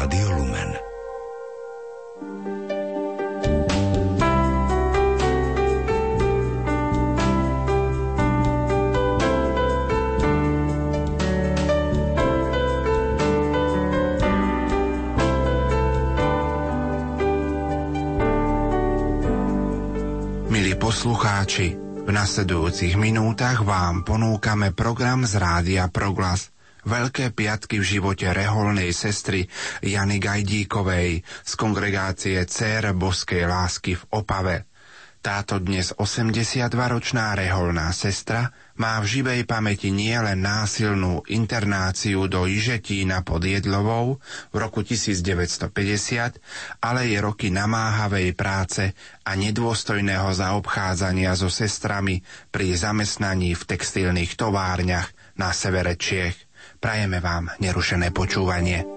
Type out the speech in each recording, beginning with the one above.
Rádio Lumen. Milí poslucháči, v nasledujúcich minútach vám ponúkame program z Rádia Proglas – Veľké piatky v živote reholnej sestry Jany Gajdíkovej z kongregácie Cér Boskej lásky v Opave. Táto dnes 82-ročná reholná sestra má v živej pamäti nielen násilnú internáciu do Ižetína pod Jedlovou v roku 1950, ale i roky namáhavej práce a nedôstojného zaobchádzania so sestrami pri zamestnaní v textilných továrniach na severe Čiech. Prajeme vám nerušené počúvanie.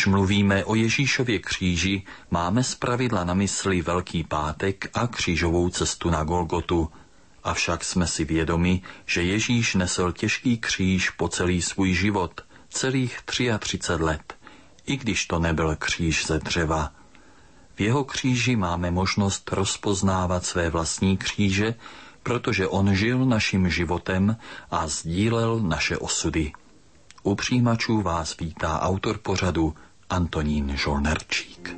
Když mluvíme o Ježíšově kříži, máme zpravidla na mysli Velký pátek a křížovou cestu na Golgotu. Avšak jsme si vědomi, že Ježíš nesl těžký kříž po celý svůj život, celých 33 let, i když to nebyl kříž ze dřeva. V jeho kříži máme možnost rozpoznávat své vlastní kříže, protože on žil naším životem a sdílel naše osudy. U přijímačů vás vítá autor pořadu Antonín Žolnerčík.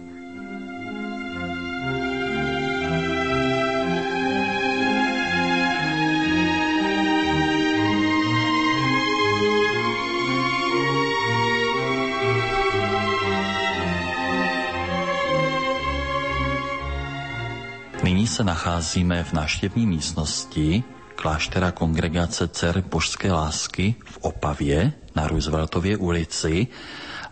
Nyní se nacházíme v návštěvní místnosti kláštera kongregace Cer Božské lásky v Opavě na Rooseveltově ulici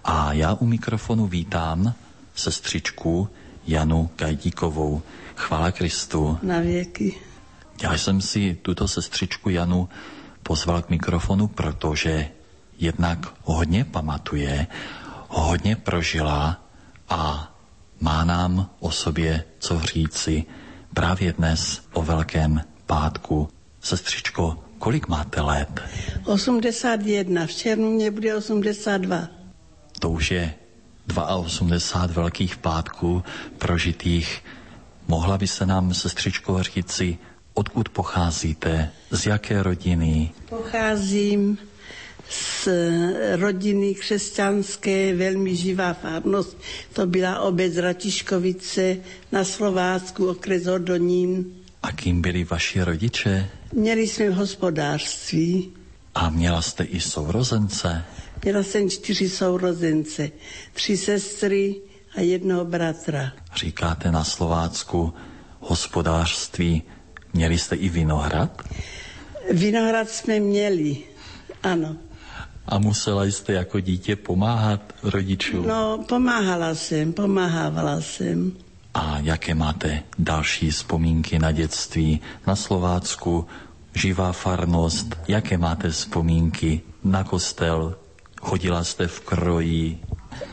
a já u mikrofonu vítám sestřičku Janu Gajdíkovou. Chvála Kristu. Na věky. Já jsem si tuto sestřičku Janu pozval k mikrofonu, protože jednak hodně pamatuje, hodně prožila a má nám o sobě co říci právě dnes o Velkém pátku. Sestřičko, kolik máte let? 81, v červnu mě bude 82. To už je 82 velkých pátků prožitých. Mohla by se nám, sestřičko, říci, odkud pocházíte, z jaké rodiny? Pocházím z rodiny křesťanské, velmi živá farnost. To byla obec Ratiškovice na Slovácku, okres Hodonín. A kým byli vaši rodiče? Měli jsme v hospodářství. A měla jste i sourozence? Měla jsem čtyři sourozence, tři sestry a jednoho bratra. Říkáte na Slovácku hospodářství. Měli jste i vinohrad? Vinohrad jsme měli, ano. A musela jste jako dítě pomáhat rodičům? No, pomáhala jsem, pomáhávala jsem. A jaké máte další vzpomínky na dětství na Slovácku, živá farnost, jaké máte vzpomínky na kostel, chodila jste v kroji?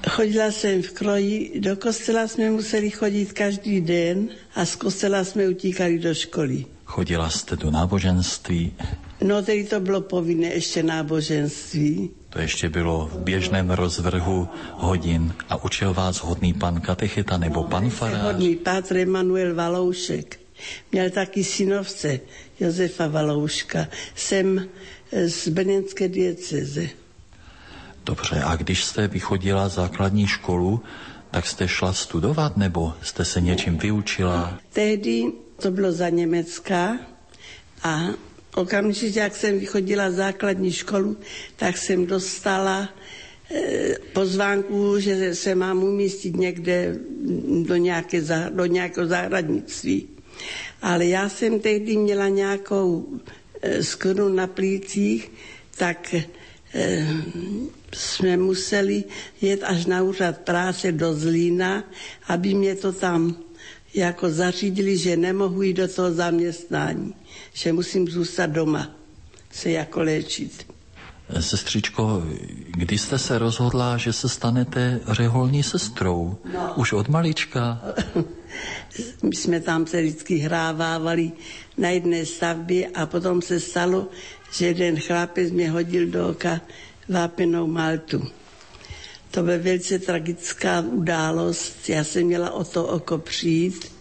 Chodila jsem v kroji, do kostela jsme museli chodit každý den a z kostela jsme utíkali do školy. Chodila jste do náboženství? No, tedy to bylo povinné ještě náboženství. To ještě bylo v běžném rozvrhu hodin a učil vás hodný pan katecheta nebo pan farář? Hodný pátr Emanuel Valoušek. Měl taky synovce Josefa Valouška. Jsem z Benenské dieceze. Dobře, a když jste vychodila základní školu, tak jste šla studovat nebo jste se něčím vyučila? Tehdy to bylo za Německa a okamžitě, jak jsem vychodila základní školu, tak jsem dostala e, pozvánku, že se mám umístit někde do, nějaké, do nějakého zahradnictví. Ale já jsem tehdy měla nějakou e, skru na plících, tak e, jsme museli jet až na úřad práce do Zlína, aby mě to tam jako zařídili, že nemohu jít do toho zaměstnání. že musím zůstat doma, se jako léčit. Sestřičko, kdy jste se rozhodla, že se stanete řeholní sestrou? No. Už od malička? My jsme tam se vždycky hrávávali na jedné stavbě a potom se stalo, že jeden chlapec mě hodil do oka vápenou maltu. To byla velice tragická událost. Já jsem měla o to oko přijít.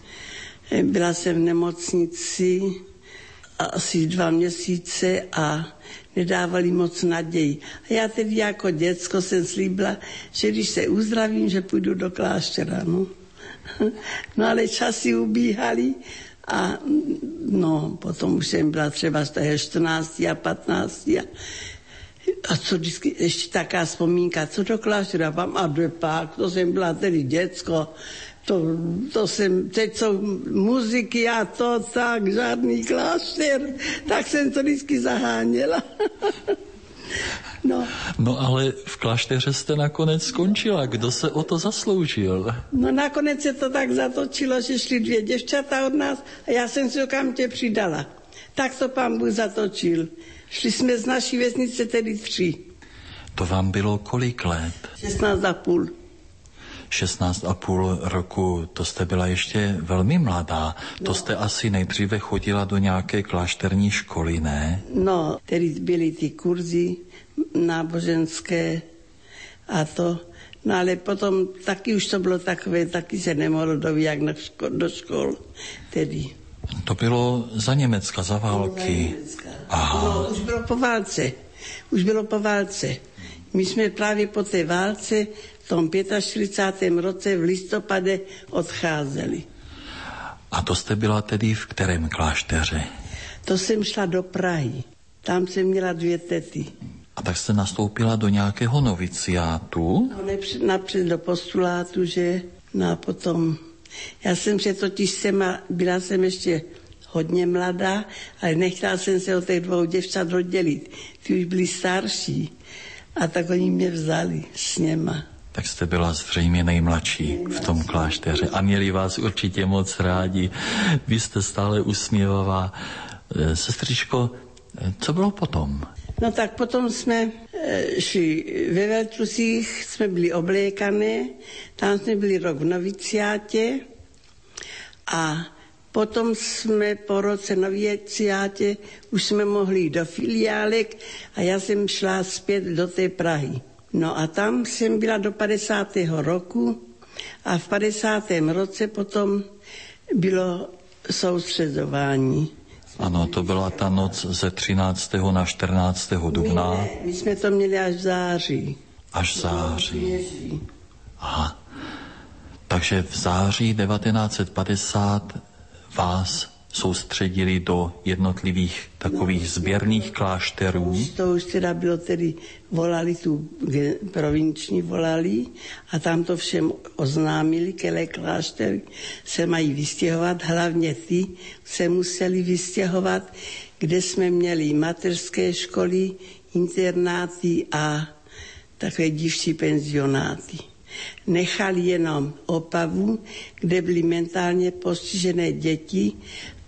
Byla jsem v nemocnici asi dva měsíce a nedávali moc naději. A já tedy jako děcko jsem slíbila, že když se uzdravím, že půjdu do kláštera. No, no ale časy ubíhaly a no, potom už jsem byla třeba z toho 14 a 15 a a co vždycky, ještě taká vzpomínka, co do kláštera, vám a pak, to jsem byla tedy děcko, to, to jsem, teď jsou muziky a to tak, žádný klášter, tak jsem to vždycky zaháněla. No. no ale v klášteře jste nakonec skončila. Kdo se o to zasloužil? No nakonec se to tak zatočilo, že šli dvě děvčata od nás a já jsem si okamžitě přidala. Tak to pán Bůh zatočil. Šli jsme z naší vesnice tedy tři. To vám bylo kolik let? 16 a půl. 16 a půl roku, to jste byla ještě velmi mladá. No. To jste asi nejdříve chodila do nějaké klášterní školy, ne? No, tedy byly ty kurzy náboženské a to. No ale potom taky už to bylo takové, taky se nemohlo do, jak na ško, do škol tedy. To bylo za Německa, za války. Za Německa. Aha. No, už bylo po válce. Už bylo po válce. My jsme právě po té válce v tom 45. roce v listopade odcházeli. A to jste byla tedy v kterém klášteře? To jsem šla do Prahy. Tam jsem měla dvě tety. A tak jste nastoupila do nějakého noviciátu? No, napřed do postulátu, že no a potom... Já jsem se totiž sema, byla jsem ještě hodně mladá, ale nechtěla jsem se od těch dvou děvčat oddělit. Ty už byly starší. A tak oni mě vzali s něma. Tak jste byla zřejmě nejmladší v tom klášteře a měli vás určitě moc rádi. Vy jste stále usměvavá. Eh, sestřičko, eh, co bylo potom? No tak potom jsme eh, šli ve Veltrusích, jsme byli oblékané, tam jsme byli rok v noviciátě a Potom jsme po roce novieciátě už jsme mohli jít do filiálek a já jsem šla zpět do té Prahy. No a tam jsem byla do 50. roku a v 50. roce potom bylo soustředování. Ano, to byla ta noc ze 13. na 14. dubna. My, ne, my jsme to měli až v září. Až v září. Aha. Takže v září 1950 vás soustředili do jednotlivých takových no, sběrných klášterů? To už teda bylo tedy, volali tu provinční volali a tam to všem oznámili, které kláštery se mají vystěhovat, hlavně ty se museli vystěhovat, kde jsme měli mateřské školy, internáty a takové dívčí penzionáty nechali jenom Opavu, kde byly mentálně postižené děti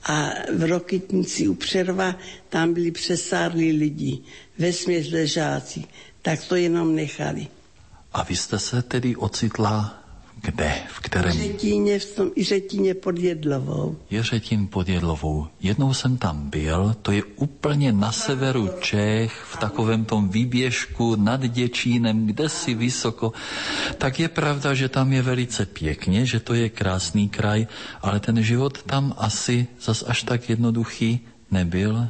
a v Rokytnici u Přerva tam byli přesárlí lidi, vesměs ležáci. Tak to jenom nechali. A vy jste se tedy ocitla kde? V kterém? V Řetíně, v tom Řetíně pod Jedlovou. Je Řetín pod Jedlovou. Jednou jsem tam byl, to je úplně na severu Čech, v takovém tom výběžku nad Děčínem, kde si vysoko. Tak je pravda, že tam je velice pěkně, že to je krásný kraj, ale ten život tam asi zas až tak jednoduchý nebyl.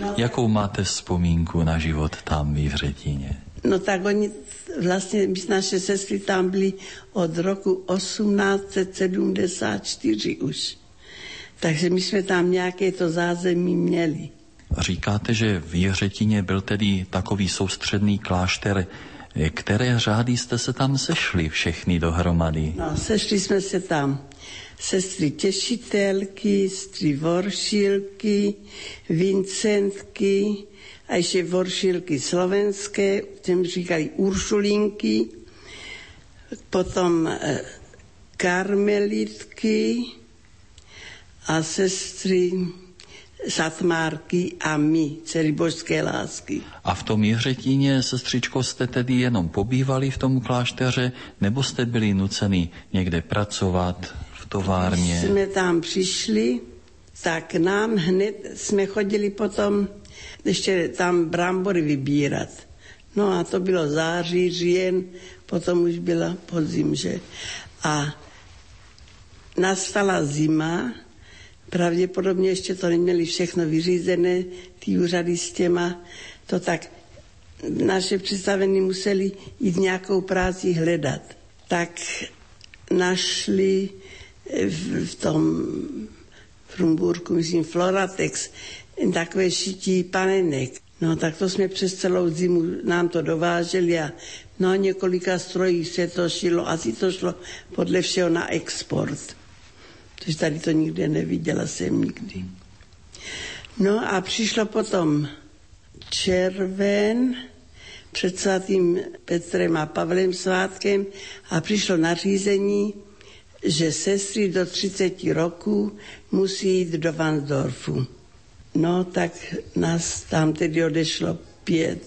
No. Jakou máte vzpomínku na život tam v Řetíně? No tak oni vlastně, my naše sestry tam byly od roku 1874 už. Takže my jsme tam nějaké to zázemí měli. Říkáte, že v Jiřetině byl tedy takový soustředný klášter. Které řády jste se tam sešli všechny dohromady? No, sešli jsme se tam sestry těšitelky, sestry voršilky, vincentky, a ještě voršilky slovenské, těm říkali uršulinky, potom e, karmelitky a sestry Satmárky a my, celý božské lásky. A v tom Jiřetíně, sestřičko, jste tedy jenom pobývali v tom klášteře, nebo jste byli nuceni někde pracovat v továrně? Když jsme tam přišli, tak nám hned jsme chodili potom ještě tam brambory vybírat. No a to bylo září, říjen, potom už byla podzim, že? A nastala zima, pravděpodobně ještě to neměli všechno vyřízené, ty úřady s těma, to tak naše představení museli jít nějakou práci hledat. Tak našli v, v tom Frumburku, myslím, Floratex, takové šití panenek. No tak to jsme přes celou zimu, nám to dováželi a no několika strojí se to šilo, asi to šlo podle všeho na export. Takže tady to nikde neviděla jsem nikdy. No a přišlo potom červen před svatým Petrem a Pavlem svátkem a přišlo nařízení, že sestry do 30 roků musí jít do Vansdorfu. No tak nás tam tedy odešlo pět.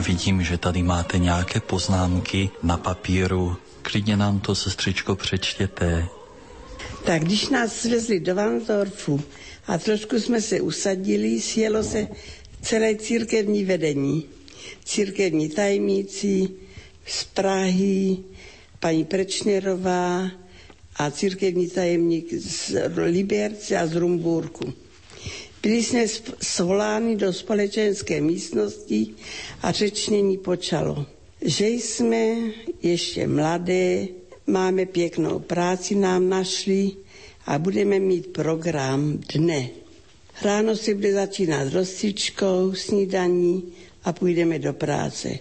Vidím, že tady máte nějaké poznámky na papíru. Klidně nám to, sestřičko, přečtěte. Tak když nás svezli do Vansdorfu a trošku jsme se usadili, sjelo se celé církevní vedení. Církevní tajemníci z Prahy, paní Prečnerová a církevní tajemník z Liberce a z Rumburku. Byli jsme svoláni do společenské místnosti a řečnění počalo, že jsme ještě mladé, máme pěknou práci nám našli a budeme mít program dne. Ráno se bude začínat rozcvičkou, snídaní a půjdeme do práce.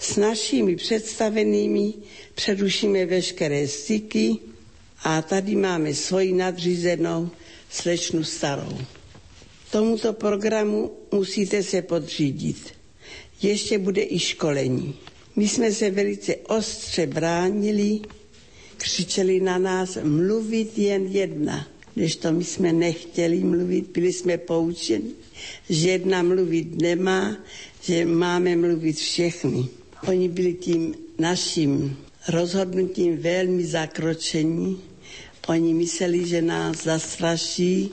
S našimi představenými přerušíme veškeré styky a tady máme svoji nadřízenou slečnu starou. Tomuto programu musíte se podřídit. Ještě bude i školení. My jsme se velice ostře bránili, křičeli na nás mluvit jen jedna. Když to my jsme nechtěli mluvit, byli jsme poučeni, že jedna mluvit nemá, že máme mluvit všechny. Oni byli tím naším rozhodnutím velmi zakročení. Oni mysleli, že nás zastraší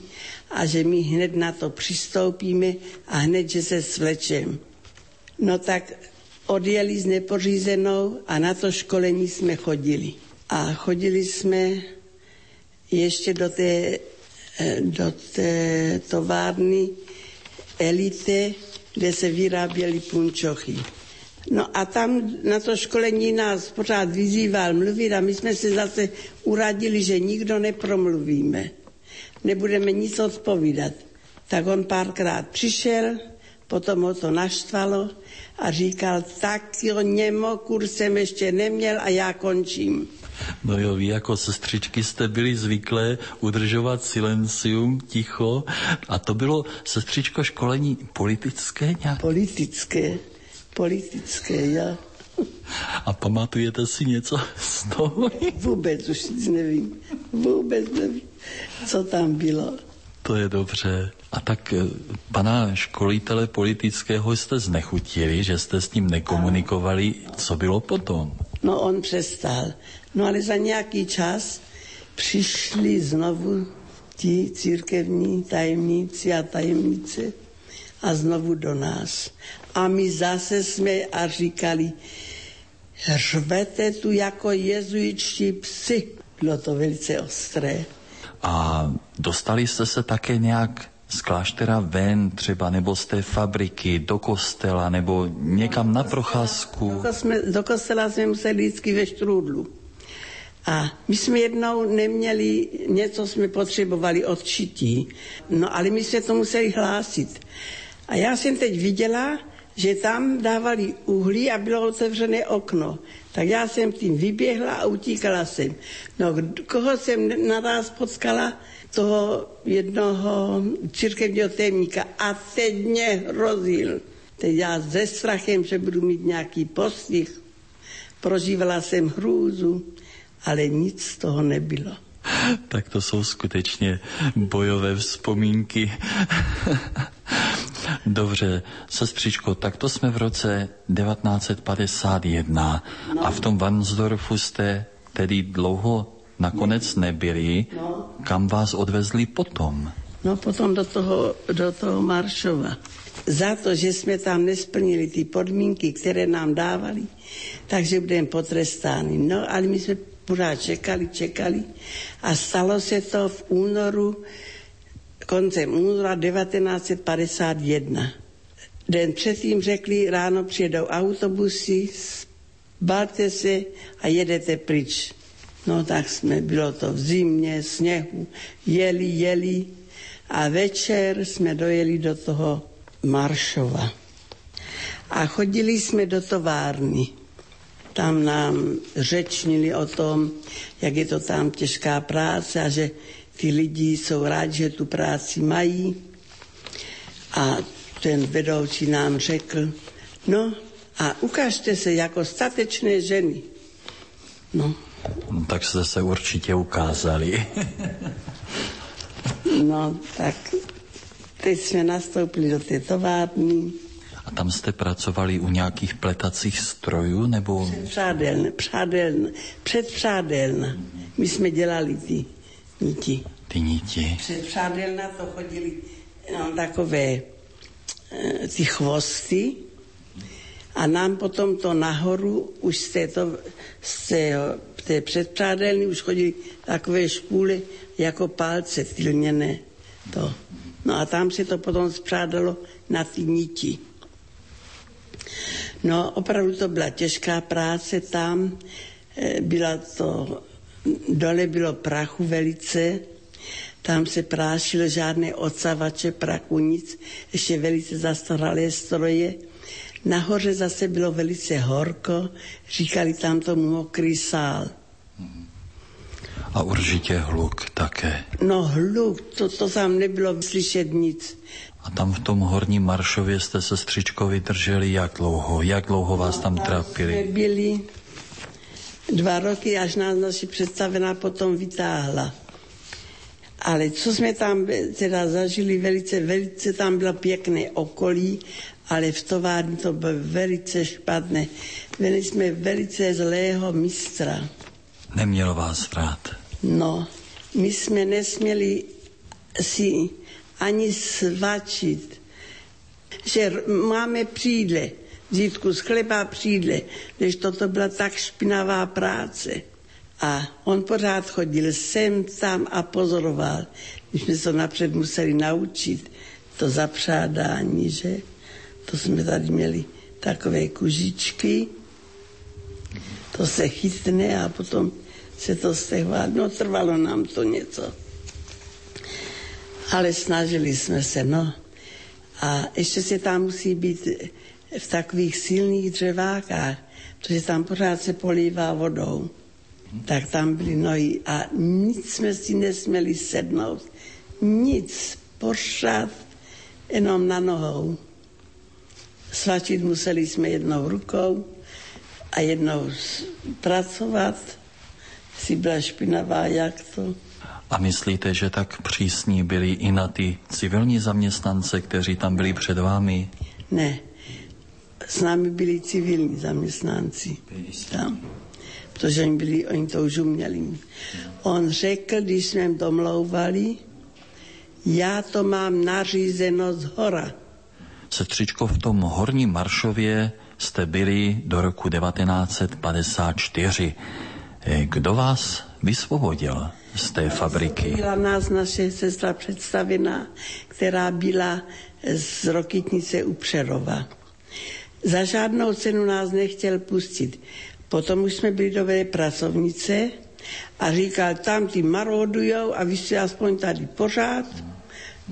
a že my hned na to přistoupíme a hned, že se svlečem. No tak odjeli s nepořízenou a na to školení jsme chodili. A chodili jsme ještě do té, eh, do té továrny elite, kde se vyráběly punčochy. No a tam na to školení nás pořád vyzýval mluvit a my jsme se zase uradili, že nikdo nepromluvíme nebudeme nic odpovídat. Tak on párkrát přišel, potom ho to naštvalo a říkal, tak jo, němo, kurz jsem ještě neměl a já končím. No jo, vy jako sestřičky jste byli zvyklé udržovat silencium, ticho. A to bylo, sestřičko, školení politické nějak? Politické, politické, já. A pamatujete si něco z toho? Vůbec už nic nevím. Vůbec nevím co tam bylo. To je dobře. A tak eh, pana školitele politického jste znechutili, že jste s ním nekomunikovali. Co bylo potom? No on přestal. No ale za nějaký čas přišli znovu ti církevní tajemníci a tajemnice a znovu do nás. A my zase jsme a říkali, řvete tu jako jezuičtí psy. Bylo to velice ostré. A dostali jste se také nějak z kláštera ven třeba, nebo z té fabriky do kostela, nebo někam na procházku? Do, jsme, do kostela jsme museli vždycky ve štrůdlu. A my jsme jednou neměli, něco jsme potřebovali odčití, no ale my jsme to museli hlásit. A já jsem teď viděla, že tam dávali uhlí a bylo otevřené okno. Tak já jsem tím vyběhla a utíkala jsem. No, koho jsem naraz potkala? Toho jednoho církevního témníka. A teď mě hrozil. Teď já ze strachem, že budu mít nějaký postih. Prožívala jsem hrůzu, ale nic z toho nebylo. Tak to jsou skutečně bojové vzpomínky. Dobře, sestřičko, tak to jsme v roce 1951 no. a v tom Vansdorfu jste tedy dlouho nakonec nebyli. No. Kam vás odvezli potom? No potom do toho, do toho Maršova. Za to, že jsme tam nesplnili ty podmínky, které nám dávali, takže budeme potrestáni. No, ale my jsme pořád čekali, čekali a stalo se to v únoru koncem února 1951. Den předtím řekli, ráno přijedou autobusy, balte se a jedete pryč. No tak jsme, bylo to v zimě, sněhu, jeli, jeli a večer jsme dojeli do toho Maršova. A chodili jsme do továrny. Tam nám řečnili o tom, jak je to tam těžká práce a že ty lidi jsou rádi, že tu práci mají. A ten vedoucí nám řekl, no a ukážte se jako statečné ženy. No. no tak jste se určitě ukázali. no, tak teď jsme nastoupili do té továrny. A tam jste pracovali u nějakých pletacích strojů, nebo? Předpřádelna, přádelna, předpřádelna. My jsme dělali ty niti. Ty niti. Před přádelna to chodili no, takové e, ty chvosty a nám potom to nahoru už z, této, z té, té předpřádelny už chodili takové špůly jako palce tylněné. To. No a tam se to potom zpřádalo na ty niti. No opravdu to byla těžká práce tam, e, byla to, dole bylo prachu velice, tam se prášil žádné odsavače, prachu, nic, ještě velice zastaralé stroje. Nahoře zase bylo velice horko, říkali tam tomu mokrý sál. A určitě hluk také. No hluk, to, to tam nebylo slyšet nic. A tam v tom horním Maršově jste se střičko vydrželi jak dlouho? Jak dlouho vás tam trápili? Byli dva roky, až nás naši představená potom vytáhla. Ale co jsme tam teda zažili velice, velice tam bylo pěkné okolí, ale v továrně to bylo velice špatné. Byli jsme velice zlého mistra. Neměl vás rád? No, my jsme nesměli si ani svačit, že máme přídle, vzít kus chleba přídle, než toto byla tak špinavá práce. A on pořád chodil sem, tam a pozoroval. My jsme se napřed museli naučit to zapřádání, že? To jsme tady měli takové kužičky, to se chytne a potom se to stehvá. No trvalo nám to něco. Ale snažili jsme se, no. A ještě se tam musí být v takových silných dřevákách, protože tam pořád se polívá vodou tak tam byly nohy a nic jsme si nesměli sednout. Nic, pořád jenom na nohou. Svačit museli jsme jednou rukou a jednou pracovat. Si byla špinavá, jak to. A myslíte, že tak přísní byli i na ty civilní zaměstnance, kteří tam byli před vámi? Ne. S námi byli civilní zaměstnanci. Tam protože oni, byli, oni to už uměli. On řekl, když jsme domlouvali, já to mám nařízeno z hora. Setřičko, v tom horním Maršově jste byli do roku 1954. Eh, kdo vás vysvobodil z té fabriky? Byla nás naše sestra představená, která byla z Rokitnice u Přerova. Za žádnou cenu nás nechtěl pustit. Potom už jsme byli dobré pracovnice a říkal, tam ty marodujou a vy jste aspoň tady pořád,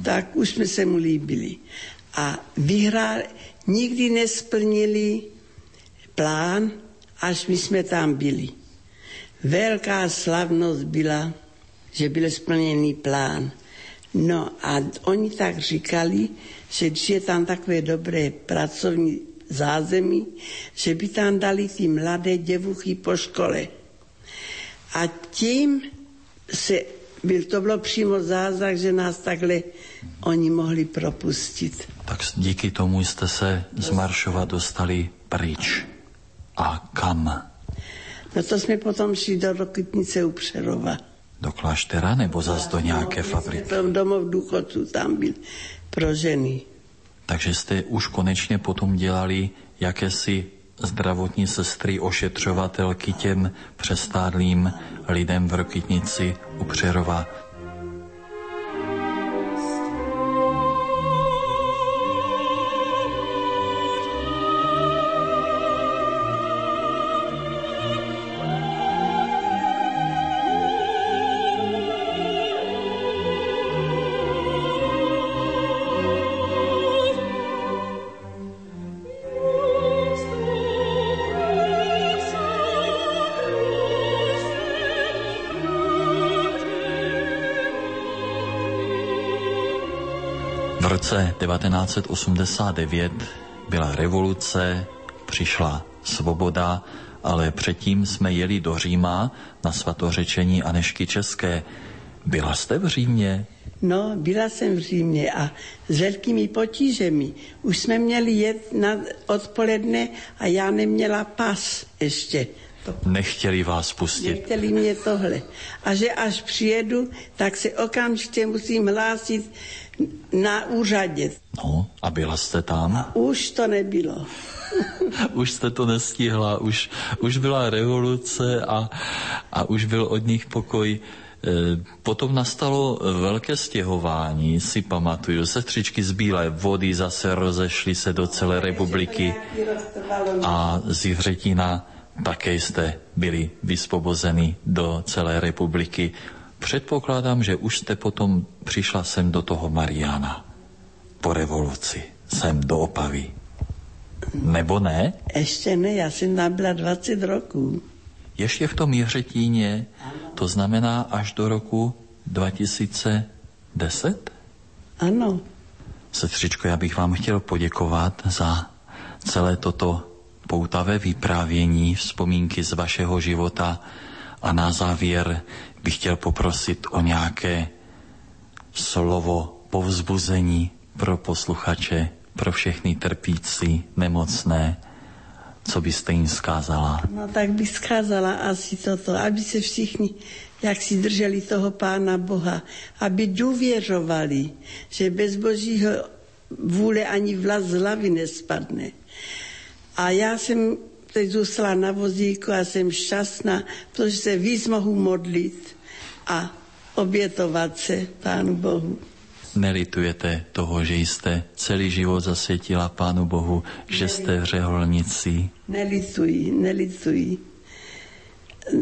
tak už jsme se mu líbili. A vyhrál, nikdy nesplnili plán, až my jsme tam byli. Velká slavnost byla, že byl splněný plán. No a oni tak říkali, že když je tam takové dobré pracovní zázemí, že by tam dali ty mladé děvuchy po škole. A tím se, byl, to bylo přímo zázrak, že nás takhle oni mohli propustit. Tak díky tomu jste se z Maršova dostali pryč. A kam? No to jsme potom šli do Rokitnice u Přerova. Do kláštera nebo zas do nějaké fabriky? To domov důchodců tam byl pro ženy. Takže jste už konečně potom dělali jakési zdravotní sestry, ošetřovatelky těm přestádlým lidem v Rokitnici u Přerova. Roce 1989 byla revoluce, přišla svoboda, ale předtím jsme jeli do Říma na svatořečení Anešky České. Byla jste v Římě? No, byla jsem v Římě a s velkými potížemi. Už jsme měli jet na odpoledne a já neměla pas ještě. To. Nechtěli vás pustit. Nechtěli mě tohle. A že až přijedu, tak se okamžitě musím hlásit na úřadě. No, a byla jste tam? A už to nebylo. už jste to nestihla, už, už byla revoluce a, a už byl od nich pokoj. E, potom nastalo velké stěhování, si pamatuju. Sestřičky z Bílé vody zase rozešly se do celé republiky a z Jivřetina také jste byli vysvobozeni do celé republiky. Předpokládám, že už jste potom přišla sem do toho Mariana po revoluci, sem do Opavy. Nebo ne? Ještě ne, já jsem tam byla 20 roků. Ještě v tom Jiřetíně, to znamená až do roku 2010? Ano. Sestřičko, já bych vám chtěl poděkovat za celé toto poutavé vyprávění, vzpomínky z vašeho života a na závěr bych chtěl poprosit o nějaké slovo povzbuzení pro posluchače, pro všechny trpící, nemocné, co byste jim zkázala? No tak bych zkázala asi toto, aby se všichni, jak si drželi toho Pána Boha, aby důvěřovali, že bez Božího vůle ani vlas z hlavy nespadne. A já jsem teď zůstala na vozíku a jsem šťastná, protože se víc mohu modlit a obětovat se Pánu Bohu. Nelitujete toho, že jste celý život zasvětila Pánu Bohu, že jste v řeholnici? Nelituji, nelituji.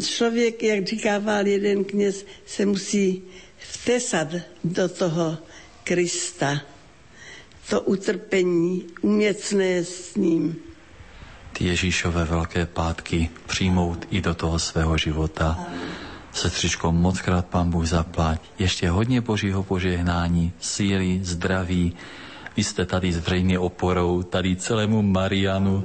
Člověk, jak říkával jeden kněz, se musí vtesat do toho Krista. To utrpení, uměcné s ním ty Ježíšové velké pátky přijmout i do toho svého života. Sestřičko, moc krát pán Bůh zaplať. Ještě hodně božího požehnání, síly, zdraví. Vy jste tady zřejmě oporou, tady celému Marianu,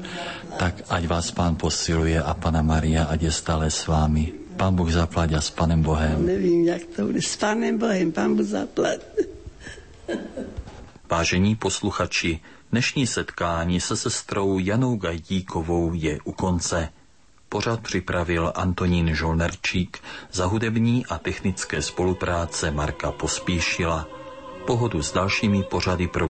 tak ať vás pán posiluje a pana Maria, ať je stále s vámi. Pán Bůh zaplať a s panem Bohem. Nevím, jak to bude. S panem Bohem, pán Bůh zaplať. Vážení posluchači, Dnešní setkání se sestrou Janou Gajdíkovou je u konce. Pořad připravil Antonín Žolnerčík za hudební a technické spolupráce Marka Pospíšila. Pohodu s dalšími pořady pro